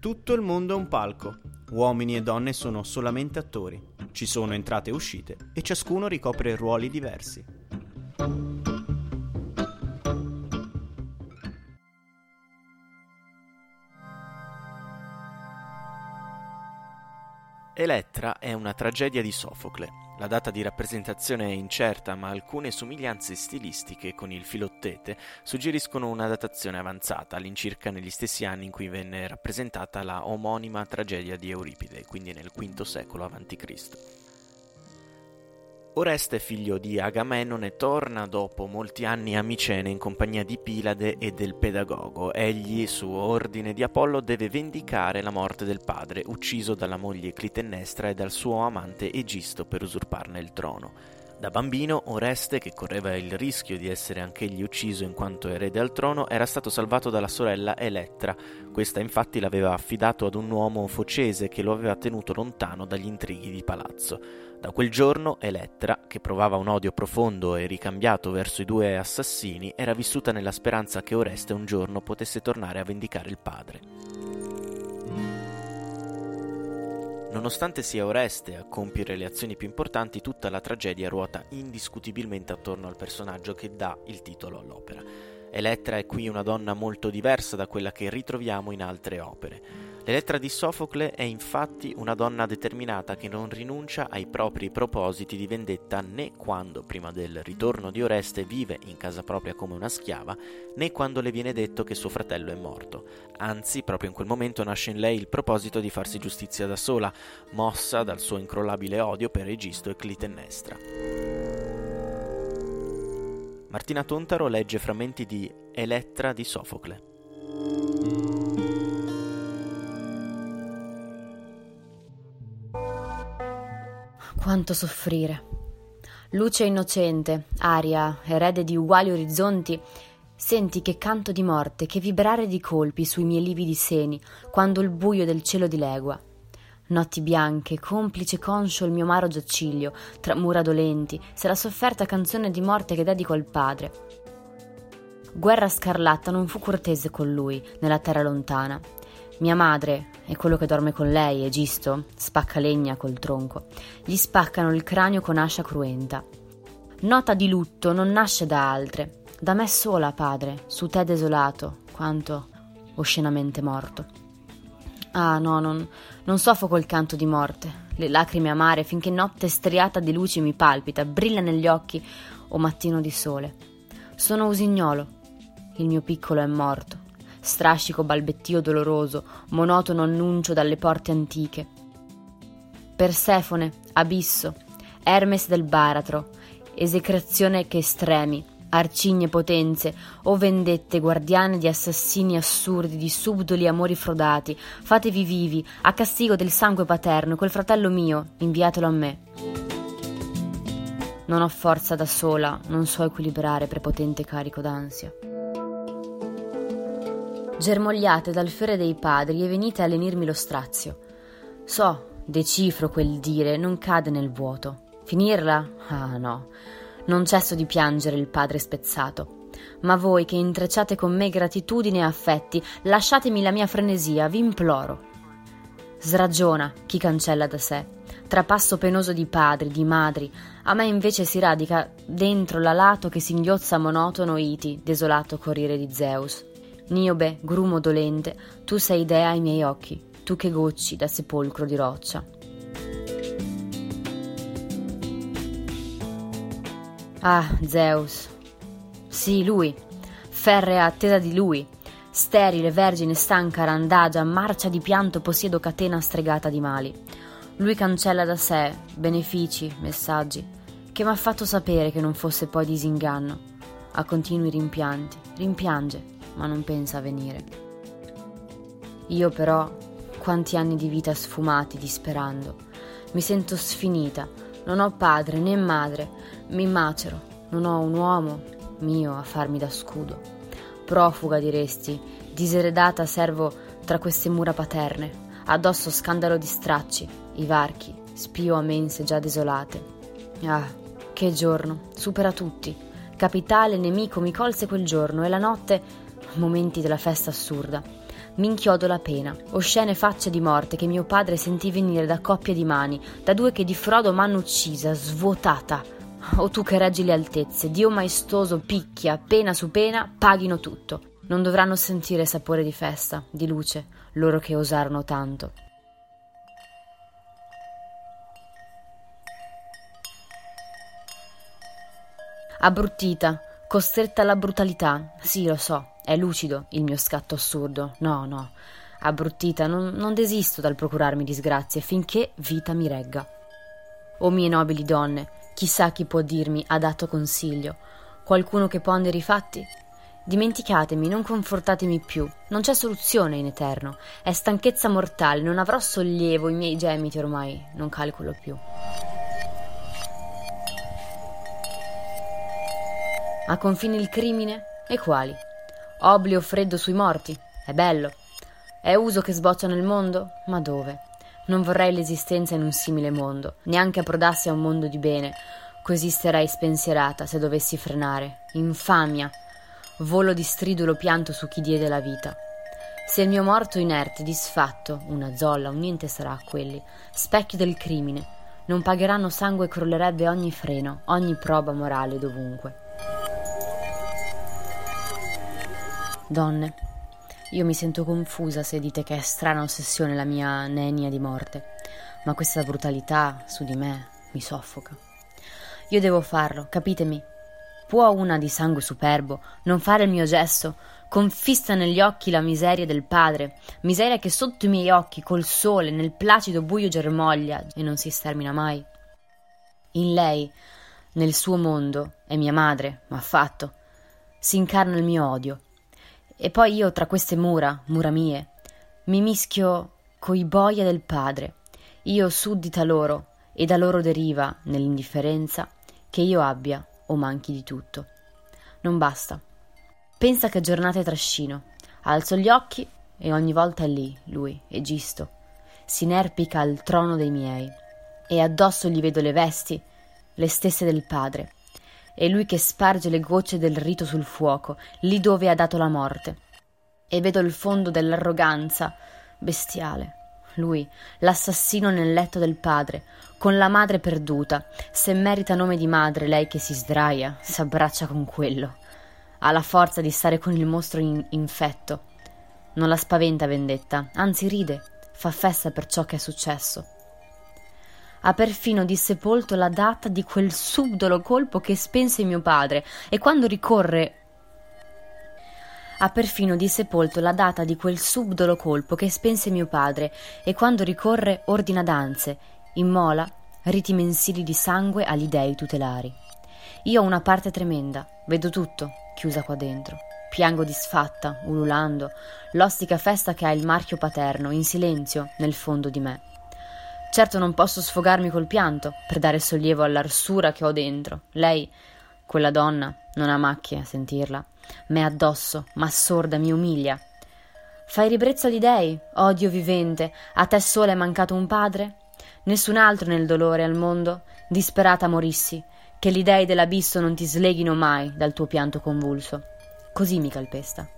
Tutto il mondo è un palco. Uomini e donne sono solamente attori. Ci sono entrate e uscite e ciascuno ricopre ruoli diversi. Elettra è una tragedia di Sofocle. La data di rappresentazione è incerta, ma alcune somiglianze stilistiche con il filottete suggeriscono una datazione avanzata, all'incirca negli stessi anni in cui venne rappresentata la omonima tragedia di Euripide, quindi nel V secolo a.C. Oreste, figlio di Agamennone, torna dopo molti anni a Micene in compagnia di Pilade e del pedagogo. Egli, su ordine di Apollo, deve vendicare la morte del padre, ucciso dalla moglie Clitennestra e dal suo amante Egisto per usurparne il trono. Da bambino, Oreste, che correva il rischio di essere anch'egli ucciso in quanto erede al trono, era stato salvato dalla sorella Elettra. Questa infatti l'aveva affidato ad un uomo focese che lo aveva tenuto lontano dagli intrighi di palazzo. Da quel giorno Elettra, che provava un odio profondo e ricambiato verso i due assassini, era vissuta nella speranza che Oreste un giorno potesse tornare a vendicare il padre. Nonostante sia Oreste a compiere le azioni più importanti, tutta la tragedia ruota indiscutibilmente attorno al personaggio che dà il titolo all'opera. Elettra è qui una donna molto diversa da quella che ritroviamo in altre opere. L'Elettra di Sofocle è infatti una donna determinata che non rinuncia ai propri propositi di vendetta né quando, prima del ritorno di Oreste, vive in casa propria come una schiava, né quando le viene detto che suo fratello è morto. Anzi, proprio in quel momento nasce in lei il proposito di farsi giustizia da sola, mossa dal suo incrollabile odio per Egisto e Clitennestra. Martina Tontaro legge frammenti di Elettra di Sofocle. Quanto soffrire. Luce innocente, aria, erede di uguali orizzonti, senti che canto di morte, che vibrare di colpi sui miei lividi seni, quando il buio del cielo dilegua. Notti bianche, complice conscio il mio amaro giaciglio, tra mura dolenti, se la sofferta canzone di morte che dedico al padre. Guerra scarlatta non fu cortese con lui, nella terra lontana, mia madre e quello che dorme con lei, Egisto, spacca legna col tronco. Gli spaccano il cranio con ascia cruenta. Nota di lutto non nasce da altre, da me sola, padre, su te desolato, quanto oscenamente morto. Ah, no, non, non soffoco il canto di morte, le lacrime amare finché notte striata di luce mi palpita, brilla negli occhi o mattino di sole. Sono usignolo, il mio piccolo è morto strascico balbettio doloroso, monotono annuncio dalle porte antiche. Persefone, abisso, Hermes del baratro, esecrazione che estremi, arcigne potenze, o vendette guardiane di assassini assurdi, di subdoli amori frodati, fatevi vivi, a castigo del sangue paterno, quel fratello mio, inviatelo a me. Non ho forza da sola, non so equilibrare prepotente carico d'ansia germogliate dal fiore dei padri e venite a lenirmi lo strazio. So, decifro quel dire, non cade nel vuoto. Finirla? Ah no, non cesso di piangere il padre spezzato. Ma voi che intrecciate con me gratitudine e affetti, lasciatemi la mia frenesia, vi imploro. Sragiona chi cancella da sé, trapasso penoso di padri, di madri, a me invece si radica dentro l'alato che singhiozza monotono iti, desolato corriere di Zeus. Niobe, grumo dolente, tu sei dea ai miei occhi, tu che gocci da sepolcro di roccia. Ah, Zeus. Sì, lui. Ferrea attesa di lui. Sterile, vergine, stanca, randagia, marcia di pianto possiedo catena stregata di mali. Lui cancella da sé benefici, messaggi, che m'ha fatto sapere che non fosse poi disinganno. A continui rimpianti, rimpiange, ma non pensa a venire. Io però, quanti anni di vita sfumati disperando, mi sento sfinita, non ho padre né madre, mi macero, non ho un uomo mio a farmi da scudo. Profuga diresti, diseredata servo tra queste mura paterne, addosso scandalo di stracci, i varchi, spio a mense già desolate. Ah, che giorno, supera tutti. Capitale nemico mi colse quel giorno e la notte momenti della festa assurda. mi inchiodo la pena. Oscene facce di morte che mio padre sentì venire da coppie di mani, da due che di frodo m'hanno uccisa, svuotata. O tu che reggi le altezze, Dio maestoso picchia, pena su pena, paghino tutto. Non dovranno sentire sapore di festa, di luce, loro che osarono tanto. Abbruttita, costretta alla brutalità. Sì, lo so, è lucido il mio scatto assurdo. No, no. Abbruttita, non, non desisto dal procurarmi disgrazie finché vita mi regga. O mie nobili donne, chissà chi può dirmi ha dato consiglio. Qualcuno che ponderi i fatti? Dimenticatemi, non confortatemi più. Non c'è soluzione in eterno. È stanchezza mortale, non avrò sollievo, i miei gemiti ormai non calcolo più. A confine il crimine? E quali? Oblio freddo sui morti? È bello. È uso che sboccia nel mondo? Ma dove? Non vorrei l'esistenza in un simile mondo, neanche approdassi a un mondo di bene. Coesisterei spensierata se dovessi frenare. Infamia! Volo di stridulo pianto su chi diede la vita. Se il mio morto inerte, disfatto, una zolla, un niente sarà a quelli, specchio del crimine, non pagheranno sangue e crollerebbe ogni freno, ogni proba morale dovunque. Donne, io mi sento confusa se dite che è strana ossessione la mia nenia di morte, ma questa brutalità su di me mi soffoca. Io devo farlo, capitemi. Può una di sangue superbo non fare il mio gesto, confissa negli occhi la miseria del padre, miseria che sotto i miei occhi, col sole, nel placido buio germoglia e non si stermina mai? In lei, nel suo mondo, è mia madre, ma fatto, si incarna il mio odio e poi io tra queste mura, mura mie, mi mischio coi boia del padre, io suddita loro, e da loro deriva, nell'indifferenza, che io abbia o manchi di tutto. Non basta. Pensa che giornate trascino. Alzo gli occhi e ogni volta è lì, lui, Egisto. Si inerpica al trono dei miei, e addosso gli vedo le vesti, le stesse del padre, è lui che sparge le gocce del rito sul fuoco, lì dove ha dato la morte. E vedo il fondo dell'arroganza bestiale. Lui, l'assassino nel letto del padre, con la madre perduta. Se merita nome di madre, lei che si sdraia, s'abbraccia con quello. Ha la forza di stare con il mostro in- infetto. Non la spaventa vendetta, anzi ride, fa festa per ciò che è successo ha perfino dissepolto la data di quel subdolo colpo che spense mio padre, e quando ricorre ha perfino dissepolto la data di quel subdolo colpo che spense mio padre, e quando ricorre ordina danze, immola riti mensili di sangue agli dei tutelari. Io ho una parte tremenda, vedo tutto, chiusa qua dentro. Piango disfatta, ululando, l'ostica festa che ha il marchio paterno, in silenzio, nel fondo di me. Certo non posso sfogarmi col pianto per dare sollievo all'arsura che ho dentro. Lei, quella donna, non ha macchie a sentirla. M'è addosso, ma sorda, mi umilia. Fai ribrezzo agli dei, odio vivente, a te sola è mancato un padre? Nessun altro nel dolore al mondo, disperata morissi, che gli dei dell'abisso non ti sleghino mai dal tuo pianto convulso. Così mi calpesta.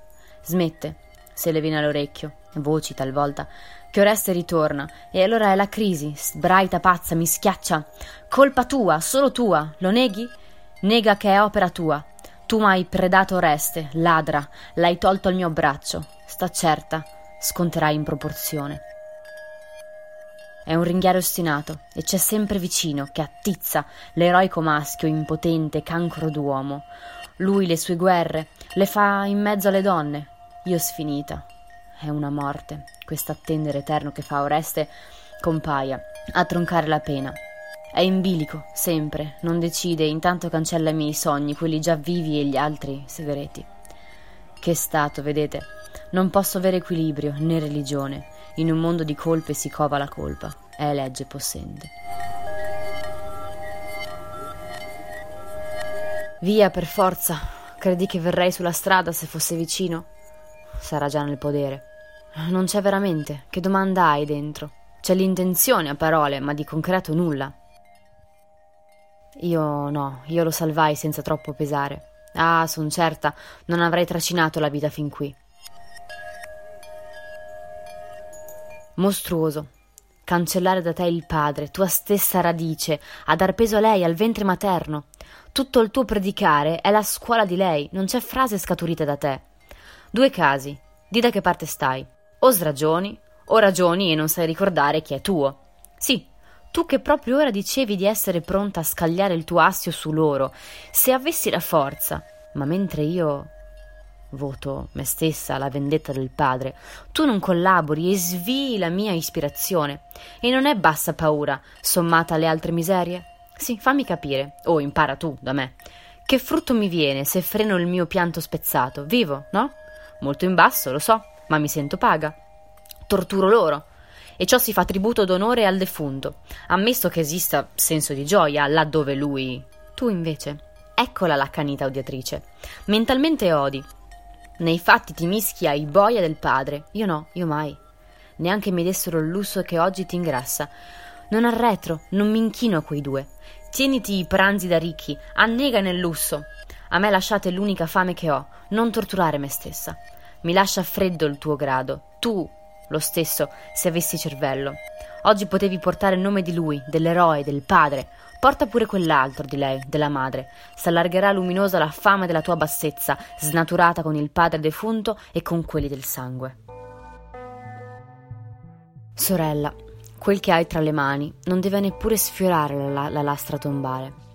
Smette, se le viene all'orecchio, voci talvolta, che Oreste ritorna, e allora è la crisi, sbraita pazza, mi schiaccia. Colpa tua, solo tua, lo neghi? Nega che è opera tua. Tu m'hai predato Oreste, ladra, l'hai tolto al mio braccio. Sta certa, sconterai in proporzione. È un ringhiero ostinato e c'è sempre vicino che attizza l'eroico maschio impotente cancro d'uomo. Lui le sue guerre le fa in mezzo alle donne. Io sfinita, è una morte, quest'attendere eterno che fa Oreste compaia, a troncare la pena. È in bilico, sempre, non decide, intanto cancella i miei sogni, quelli già vivi e gli altri segreti. Che stato, vedete? Non posso avere equilibrio né religione. In un mondo di colpe si cova la colpa. È legge possente. Via, per forza. Credi che verrei sulla strada se fosse vicino? Sarà già nel podere. Non c'è veramente. Che domanda hai dentro? C'è l'intenzione a parole, ma di concreto nulla. Io no, io lo salvai senza troppo pesare. Ah, son certa, non avrei tracinato la vita fin qui. Mostruoso. Cancellare da te il padre, tua stessa radice, a dar peso a lei, al ventre materno. Tutto il tuo predicare è la scuola di lei, non c'è frase scaturita da te. Due casi. Di da che parte stai. O sragioni, o ragioni e non sai ricordare chi è tuo. Sì, tu che proprio ora dicevi di essere pronta a scagliare il tuo astio su loro, se avessi la forza, ma mentre io voto me stessa alla vendetta del padre, tu non collabori e svii la mia ispirazione. E non è bassa paura, sommata alle altre miserie? Sì, fammi capire, o impara tu da me. Che frutto mi viene se freno il mio pianto spezzato? Vivo, no? Molto in basso, lo so, ma mi sento paga. Torturo loro. E ciò si fa tributo d'onore al defunto, ammesso che esista senso di gioia laddove lui. Tu invece. Eccola l'accanita odiatrice. Mentalmente odi, nei fatti ti mischi ai boia del padre. Io no, io mai. Neanche mi dessero il lusso che oggi ti ingrassa. Non arretro, non mi inchino a quei due. Tieniti i pranzi da ricchi, annega nel lusso. A me lasciate l'unica fame che ho, non torturare me stessa. Mi lascia freddo il tuo grado. Tu, lo stesso, se avessi cervello. Oggi potevi portare il nome di lui, dell'eroe, del padre. Porta pure quell'altro di lei, della madre. S'allargherà luminosa la fame della tua bassezza, snaturata con il padre defunto e con quelli del sangue. Sorella, quel che hai tra le mani non deve neppure sfiorare la, la lastra tombale.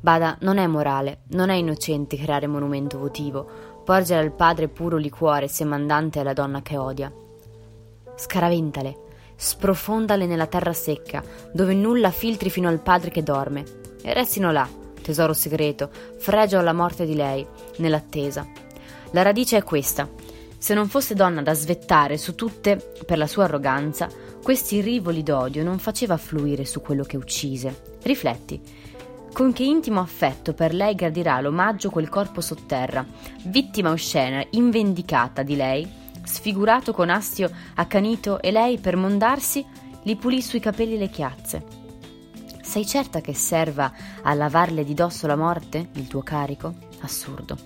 Bada, non è morale, non è innocente creare monumento votivo, porgere al padre puro liquore se mandante alla donna che odia. Scaraventale, sprofondale nella terra secca, dove nulla filtri fino al padre che dorme, e restino là, tesoro segreto, fregio alla morte di lei, nell'attesa. La radice è questa. Se non fosse donna da svettare su tutte per la sua arroganza, questi rivoli d'odio non faceva fluire su quello che uccise. Rifletti. Con che intimo affetto per lei gradirà l'omaggio quel corpo sotterra, vittima oscena, invendicata di lei, sfigurato con astio accanito e lei per mondarsi gli pulì sui capelli le chiazze. Sei certa che serva a lavarle di dosso la morte, il tuo carico? Assurdo.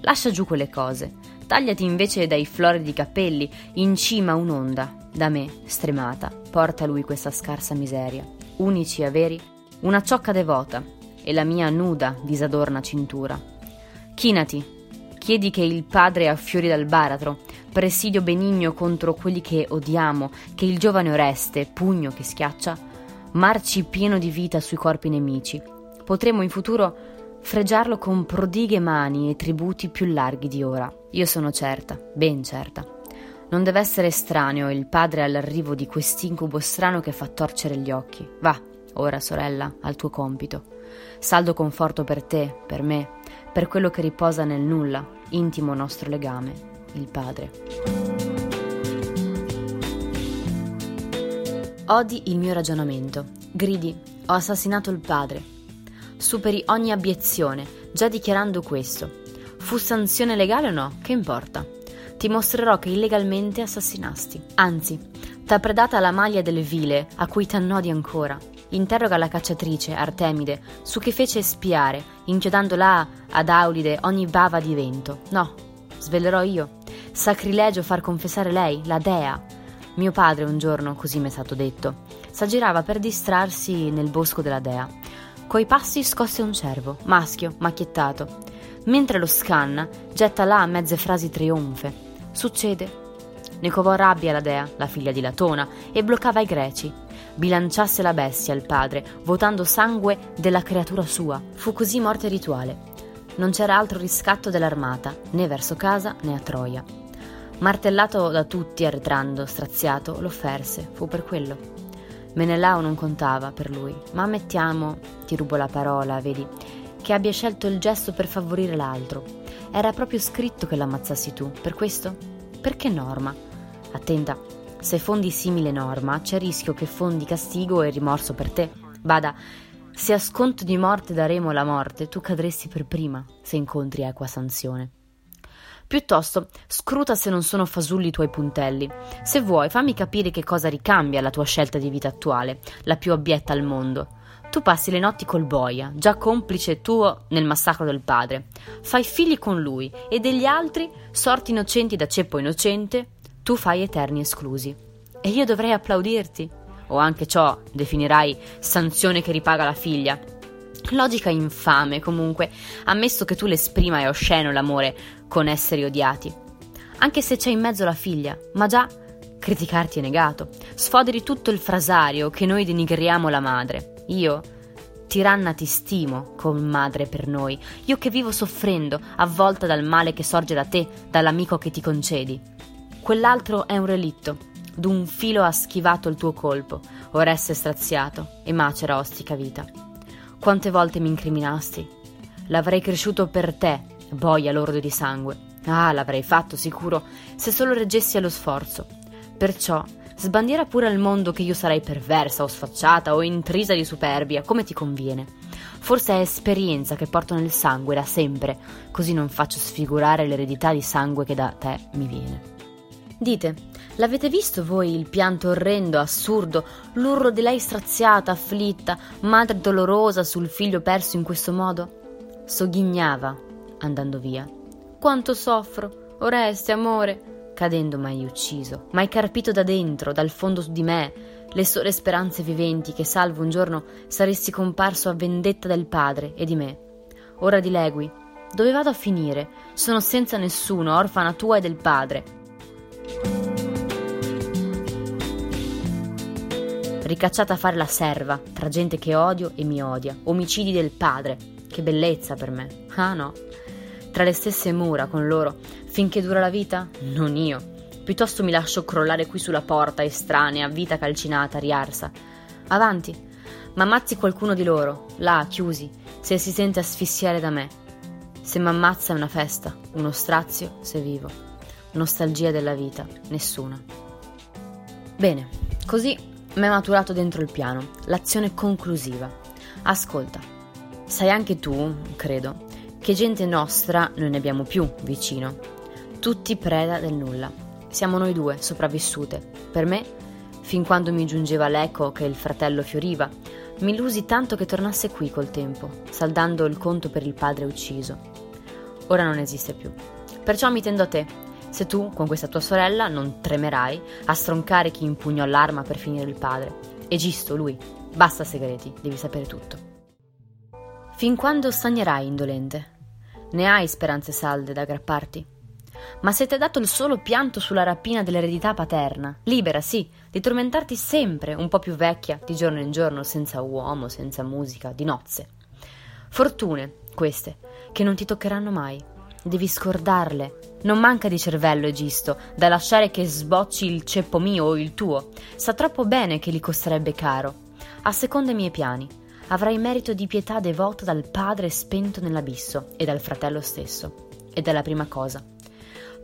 Lascia giù quelle cose. Tagliati invece dai floridi capelli in cima un'onda. Da me, stremata, porta lui questa scarsa miseria. Unici averi, una ciocca devota e la mia nuda disadorna cintura. Chinati, chiedi che il padre affiori dal baratro, presidio benigno contro quelli che odiamo, che il giovane Oreste, pugno che schiaccia, marci pieno di vita sui corpi nemici. Potremo in futuro fregiarlo con prodighe mani e tributi più larghi di ora. Io sono certa, ben certa. Non deve essere estraneo il padre all'arrivo di quest'incubo strano che fa torcere gli occhi. Va, ora sorella, al tuo compito. Saldo conforto per te, per me, per quello che riposa nel nulla, intimo nostro legame il padre. Odi il mio ragionamento. Gridi, ho assassinato il padre. Superi ogni abiezione, già dichiarando questo. Fu sanzione legale o no? Che importa? Ti mostrerò che illegalmente assassinasti. Anzi, t'ha predata la maglia delle vile a cui t'annodi ancora. Interroga la cacciatrice, Artemide, su che fece spiare, inchiodando là ad Aulide ogni bava di vento. No, svelerò io. Sacrilegio far confessare lei, la dea. Mio padre un giorno, così mi è stato detto, s'aggirava per distrarsi nel bosco della dea. Coi passi scosse un cervo, maschio, macchiettato. Mentre lo scanna, getta là mezze frasi trionfe. Succede. Ne covò rabbia la dea, la figlia di Latona, e bloccava i greci. Bilanciasse la bestia il padre, votando sangue della creatura sua. Fu così morte rituale. Non c'era altro riscatto dell'armata, né verso casa né a Troia. Martellato da tutti, arretrando, straziato, l'offerse, fu per quello. Menelao non contava per lui, ma ammettiamo, ti rubo la parola, vedi, che abbia scelto il gesto per favorire l'altro. Era proprio scritto che l'ammazzassi tu, per questo? Perché norma? Attenta, se fondi simile norma, c'è rischio che fondi castigo e rimorso per te. Bada, se a sconto di morte daremo la morte, tu cadresti per prima se incontri equa sanzione. Piuttosto, scruta se non sono fasulli i tuoi puntelli. Se vuoi, fammi capire che cosa ricambia la tua scelta di vita attuale, la più abietta al mondo. Tu passi le notti col boia, già complice tuo nel massacro del padre. Fai figli con lui e degli altri, sorti innocenti da ceppo innocente, tu fai eterni esclusi. e io dovrei applaudirti. O anche ciò definirai sanzione che ripaga la figlia. Logica infame, comunque, ammesso che tu l'esprima è osceno l'amore con esseri odiati. Anche se c'è in mezzo la figlia, ma già criticarti è negato. Sfoderi tutto il frasario che noi denigriamo la madre. Io, tiranna, ti stimo come madre per noi. Io che vivo soffrendo, avvolta dal male che sorge da te, dall'amico che ti concedi. Quell'altro è un relitto. D'un filo ha schivato il tuo colpo, ora esse straziato e macera ostica vita. Quante volte mi incriminasti? L'avrei cresciuto per te, boia lordo di sangue. Ah, l'avrei fatto sicuro, se solo reggessi allo sforzo. Perciò, sbandiera pure al mondo che io sarei perversa o sfacciata o intrisa di superbia, come ti conviene. Forse è esperienza che porto nel sangue da sempre, così non faccio sfigurare l'eredità di sangue che da te mi viene. Dite, l'avete visto voi il pianto orrendo, assurdo, l'urlo di lei straziata, afflitta, madre dolorosa sul figlio perso in questo modo? Sogghignava, andando via. Quanto soffro, Oreste, amore, cadendo mai ucciso, mai carpito da dentro, dal fondo di me, le sole speranze viventi che salvo un giorno saresti comparso a vendetta del padre e di me. Ora dilegui, dove vado a finire? Sono senza nessuno, orfana tua e del padre. Ricacciata a fare la serva, tra gente che odio e mi odia, omicidi del padre. Che bellezza per me. Ah no. Tra le stesse mura con loro, finché dura la vita? Non io. Piuttosto mi lascio crollare qui sulla porta, estranea, vita calcinata, riarsa. Avanti. Ma ammazzi qualcuno di loro, là, chiusi, se si sente asfissiare da me. Se m'ammazza è una festa, uno strazio se vivo. Nostalgia della vita, nessuna. Bene, così mi è maturato dentro il piano, l'azione conclusiva. Ascolta, sai anche tu, credo, che gente nostra non ne abbiamo più vicino. Tutti preda del nulla. Siamo noi due, sopravvissute. Per me, fin quando mi giungeva l'eco che il fratello fioriva, mi illusi tanto che tornasse qui col tempo, saldando il conto per il padre ucciso. Ora non esiste più. Perciò mi tendo a te, se tu, con questa tua sorella, non tremerai a stroncare chi impugnò l'arma per finire il padre. E gisto lui. Basta segreti, devi sapere tutto. Fin quando stagnerai indolente? Ne hai speranze salde da aggrapparti? Ma se ti è dato il solo pianto sulla rapina dell'eredità paterna, libera, sì, di tormentarti sempre, un po' più vecchia, di giorno in giorno, senza uomo, senza musica, di nozze. Fortune, queste, che non ti toccheranno mai. Devi scordarle. Non manca di cervello, Egisto, da lasciare che sbocci il ceppo mio o il tuo. Sa troppo bene che gli costerebbe caro. A seconda i miei piani. Avrai merito di pietà devota dal padre spento nell'abisso e dal fratello stesso. Ed è la prima cosa.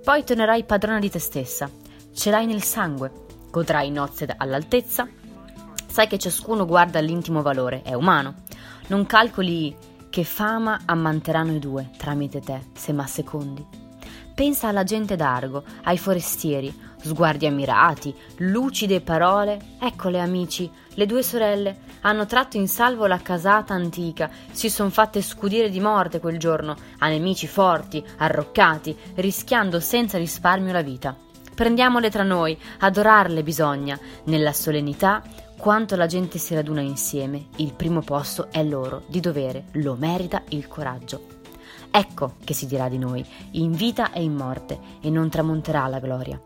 Poi tornerai padrona di te stessa. Ce l'hai nel sangue. Godrai nozze all'altezza. Sai che ciascuno guarda l'intimo valore, è umano. Non calcoli che fama ammanteranno i due tramite te, se ma secondi. Pensa alla gente d'Argo, ai forestieri, sguardi ammirati, lucide parole. Eccole, amici, le due sorelle hanno tratto in salvo la casata antica, si son fatte scudire di morte quel giorno, a nemici forti, arroccati, rischiando senza risparmio la vita. Prendiamole tra noi, adorarle bisogna, nella solennità quanto la gente si raduna insieme, il primo posto è loro, di dovere, lo merita il coraggio. Ecco che si dirà di noi, in vita e in morte, e non tramonterà la gloria.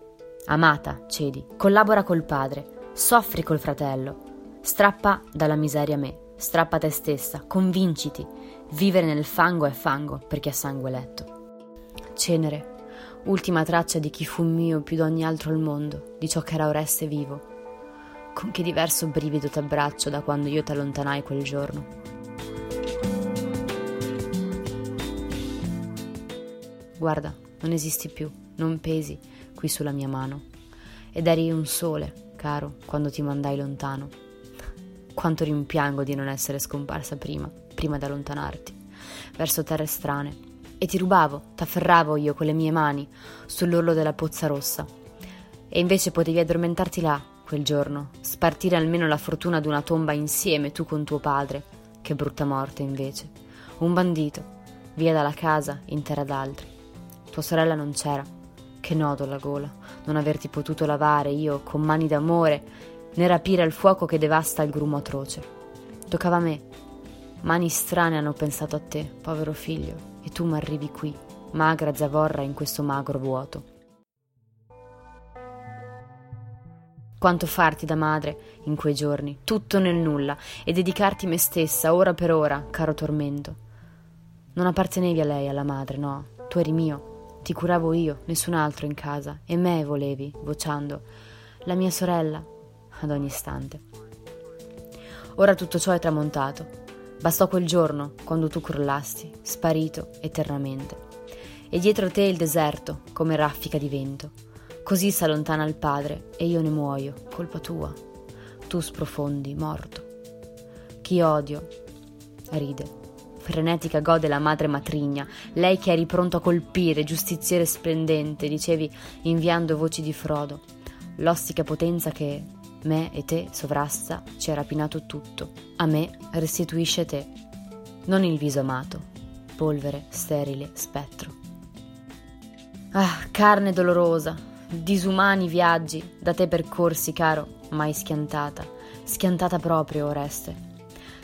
Amata, cedi, collabora col padre, soffri col fratello, strappa dalla miseria me, strappa te stessa, convinciti, vivere nel fango è fango per chi ha sangue letto. Cenere, ultima traccia di chi fu mio più d'ogni altro al mondo, di ciò che era Oreste vivo, con che diverso brivido t'abbraccio da quando io t'allontanai quel giorno. Guarda, non esisti più, non pesi qui sulla mia mano. Ed eri un sole, caro, quando ti mandai lontano. Quanto rimpiango di non essere scomparsa prima, prima di allontanarti, verso terre strane. E ti rubavo, t'afferravo io con le mie mani sull'orlo della pozza rossa. E invece potevi addormentarti là, quel giorno, spartire almeno la fortuna d'una tomba insieme tu con tuo padre. Che brutta morte, invece. Un bandito, via dalla casa, in terra d'altri. Tua sorella non c'era. Che nodo alla gola, non averti potuto lavare io con mani d'amore, né rapire il fuoco che devasta il grumo atroce. Toccava a me. Mani strane hanno pensato a te, povero figlio, e tu m'arrivi qui, magra zavorra in questo magro vuoto. Quanto farti da madre in quei giorni, tutto nel nulla, e dedicarti me stessa, ora per ora, caro tormento. Non appartenevi a lei, alla madre, no, tu eri mio, ti curavo io, nessun altro in casa, e me volevi, vociando, la mia sorella, ad ogni istante. Ora tutto ciò è tramontato. Bastò quel giorno, quando tu crollasti, sparito eternamente. E dietro te il deserto, come raffica di vento Così s'allontana il padre e io ne muoio, colpa tua. Tu sprofondi, morto. Chi odio? Ride. Frenetica gode la madre matrigna, lei che eri pronto a colpire, giustiziere splendente, dicevi inviando voci di Frodo. L'ostica potenza che me e te sovrasta ci ha rapinato tutto. A me restituisce te. Non il viso amato, polvere, sterile, spettro. Ah, carne dolorosa, disumani viaggi da te percorsi, caro, mai schiantata, schiantata proprio, Oreste.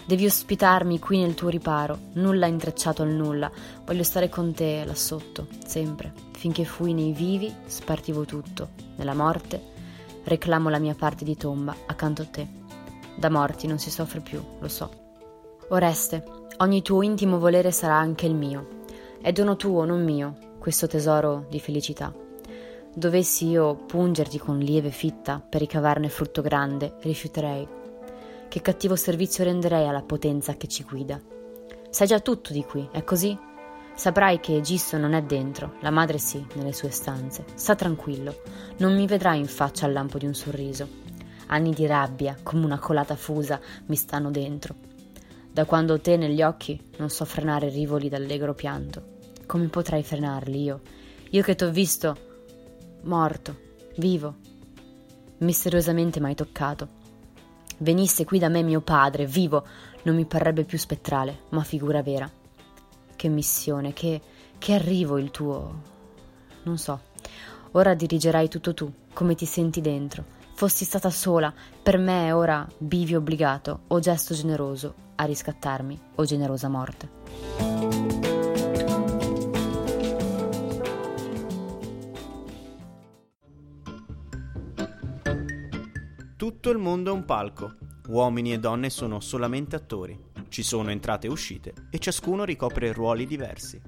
Devi ospitarmi qui nel tuo riparo, nulla intrecciato al nulla, voglio stare con te là sotto, sempre, finché fui nei vivi, spartivo tutto, nella morte, reclamo la mia parte di tomba accanto a te. Da morti non si soffre più, lo so. Oreste, ogni tuo intimo volere sarà anche il mio. È dono tuo, non mio, questo tesoro di felicità. Dovessi io pungerti con lieve fitta per ricavarne frutto grande, rifiuterei. Che cattivo servizio renderei alla potenza che ci guida. Sai già tutto di qui, è così? Saprai che Gisso non è dentro, la madre sì, nelle sue stanze. Sta tranquillo, non mi vedrai in faccia al lampo di un sorriso. Anni di rabbia, come una colata fusa, mi stanno dentro. Da quando ho te negli occhi non so frenare rivoli d'allegro pianto. Come potrai frenarli io? Io che t'ho visto morto, vivo. Misteriosamente mai toccato. Venisse qui da me mio padre, vivo, non mi parrebbe più spettrale, ma figura vera. Che missione, che, che arrivo il tuo. Non so. Ora dirigerai tutto tu, come ti senti dentro. Fossi stata sola, per me ora bivio obbligato, o gesto generoso a riscattarmi, o generosa morte. Tutto il mondo è un palco. Uomini e donne sono solamente attori. Ci sono entrate e uscite e ciascuno ricopre ruoli diversi.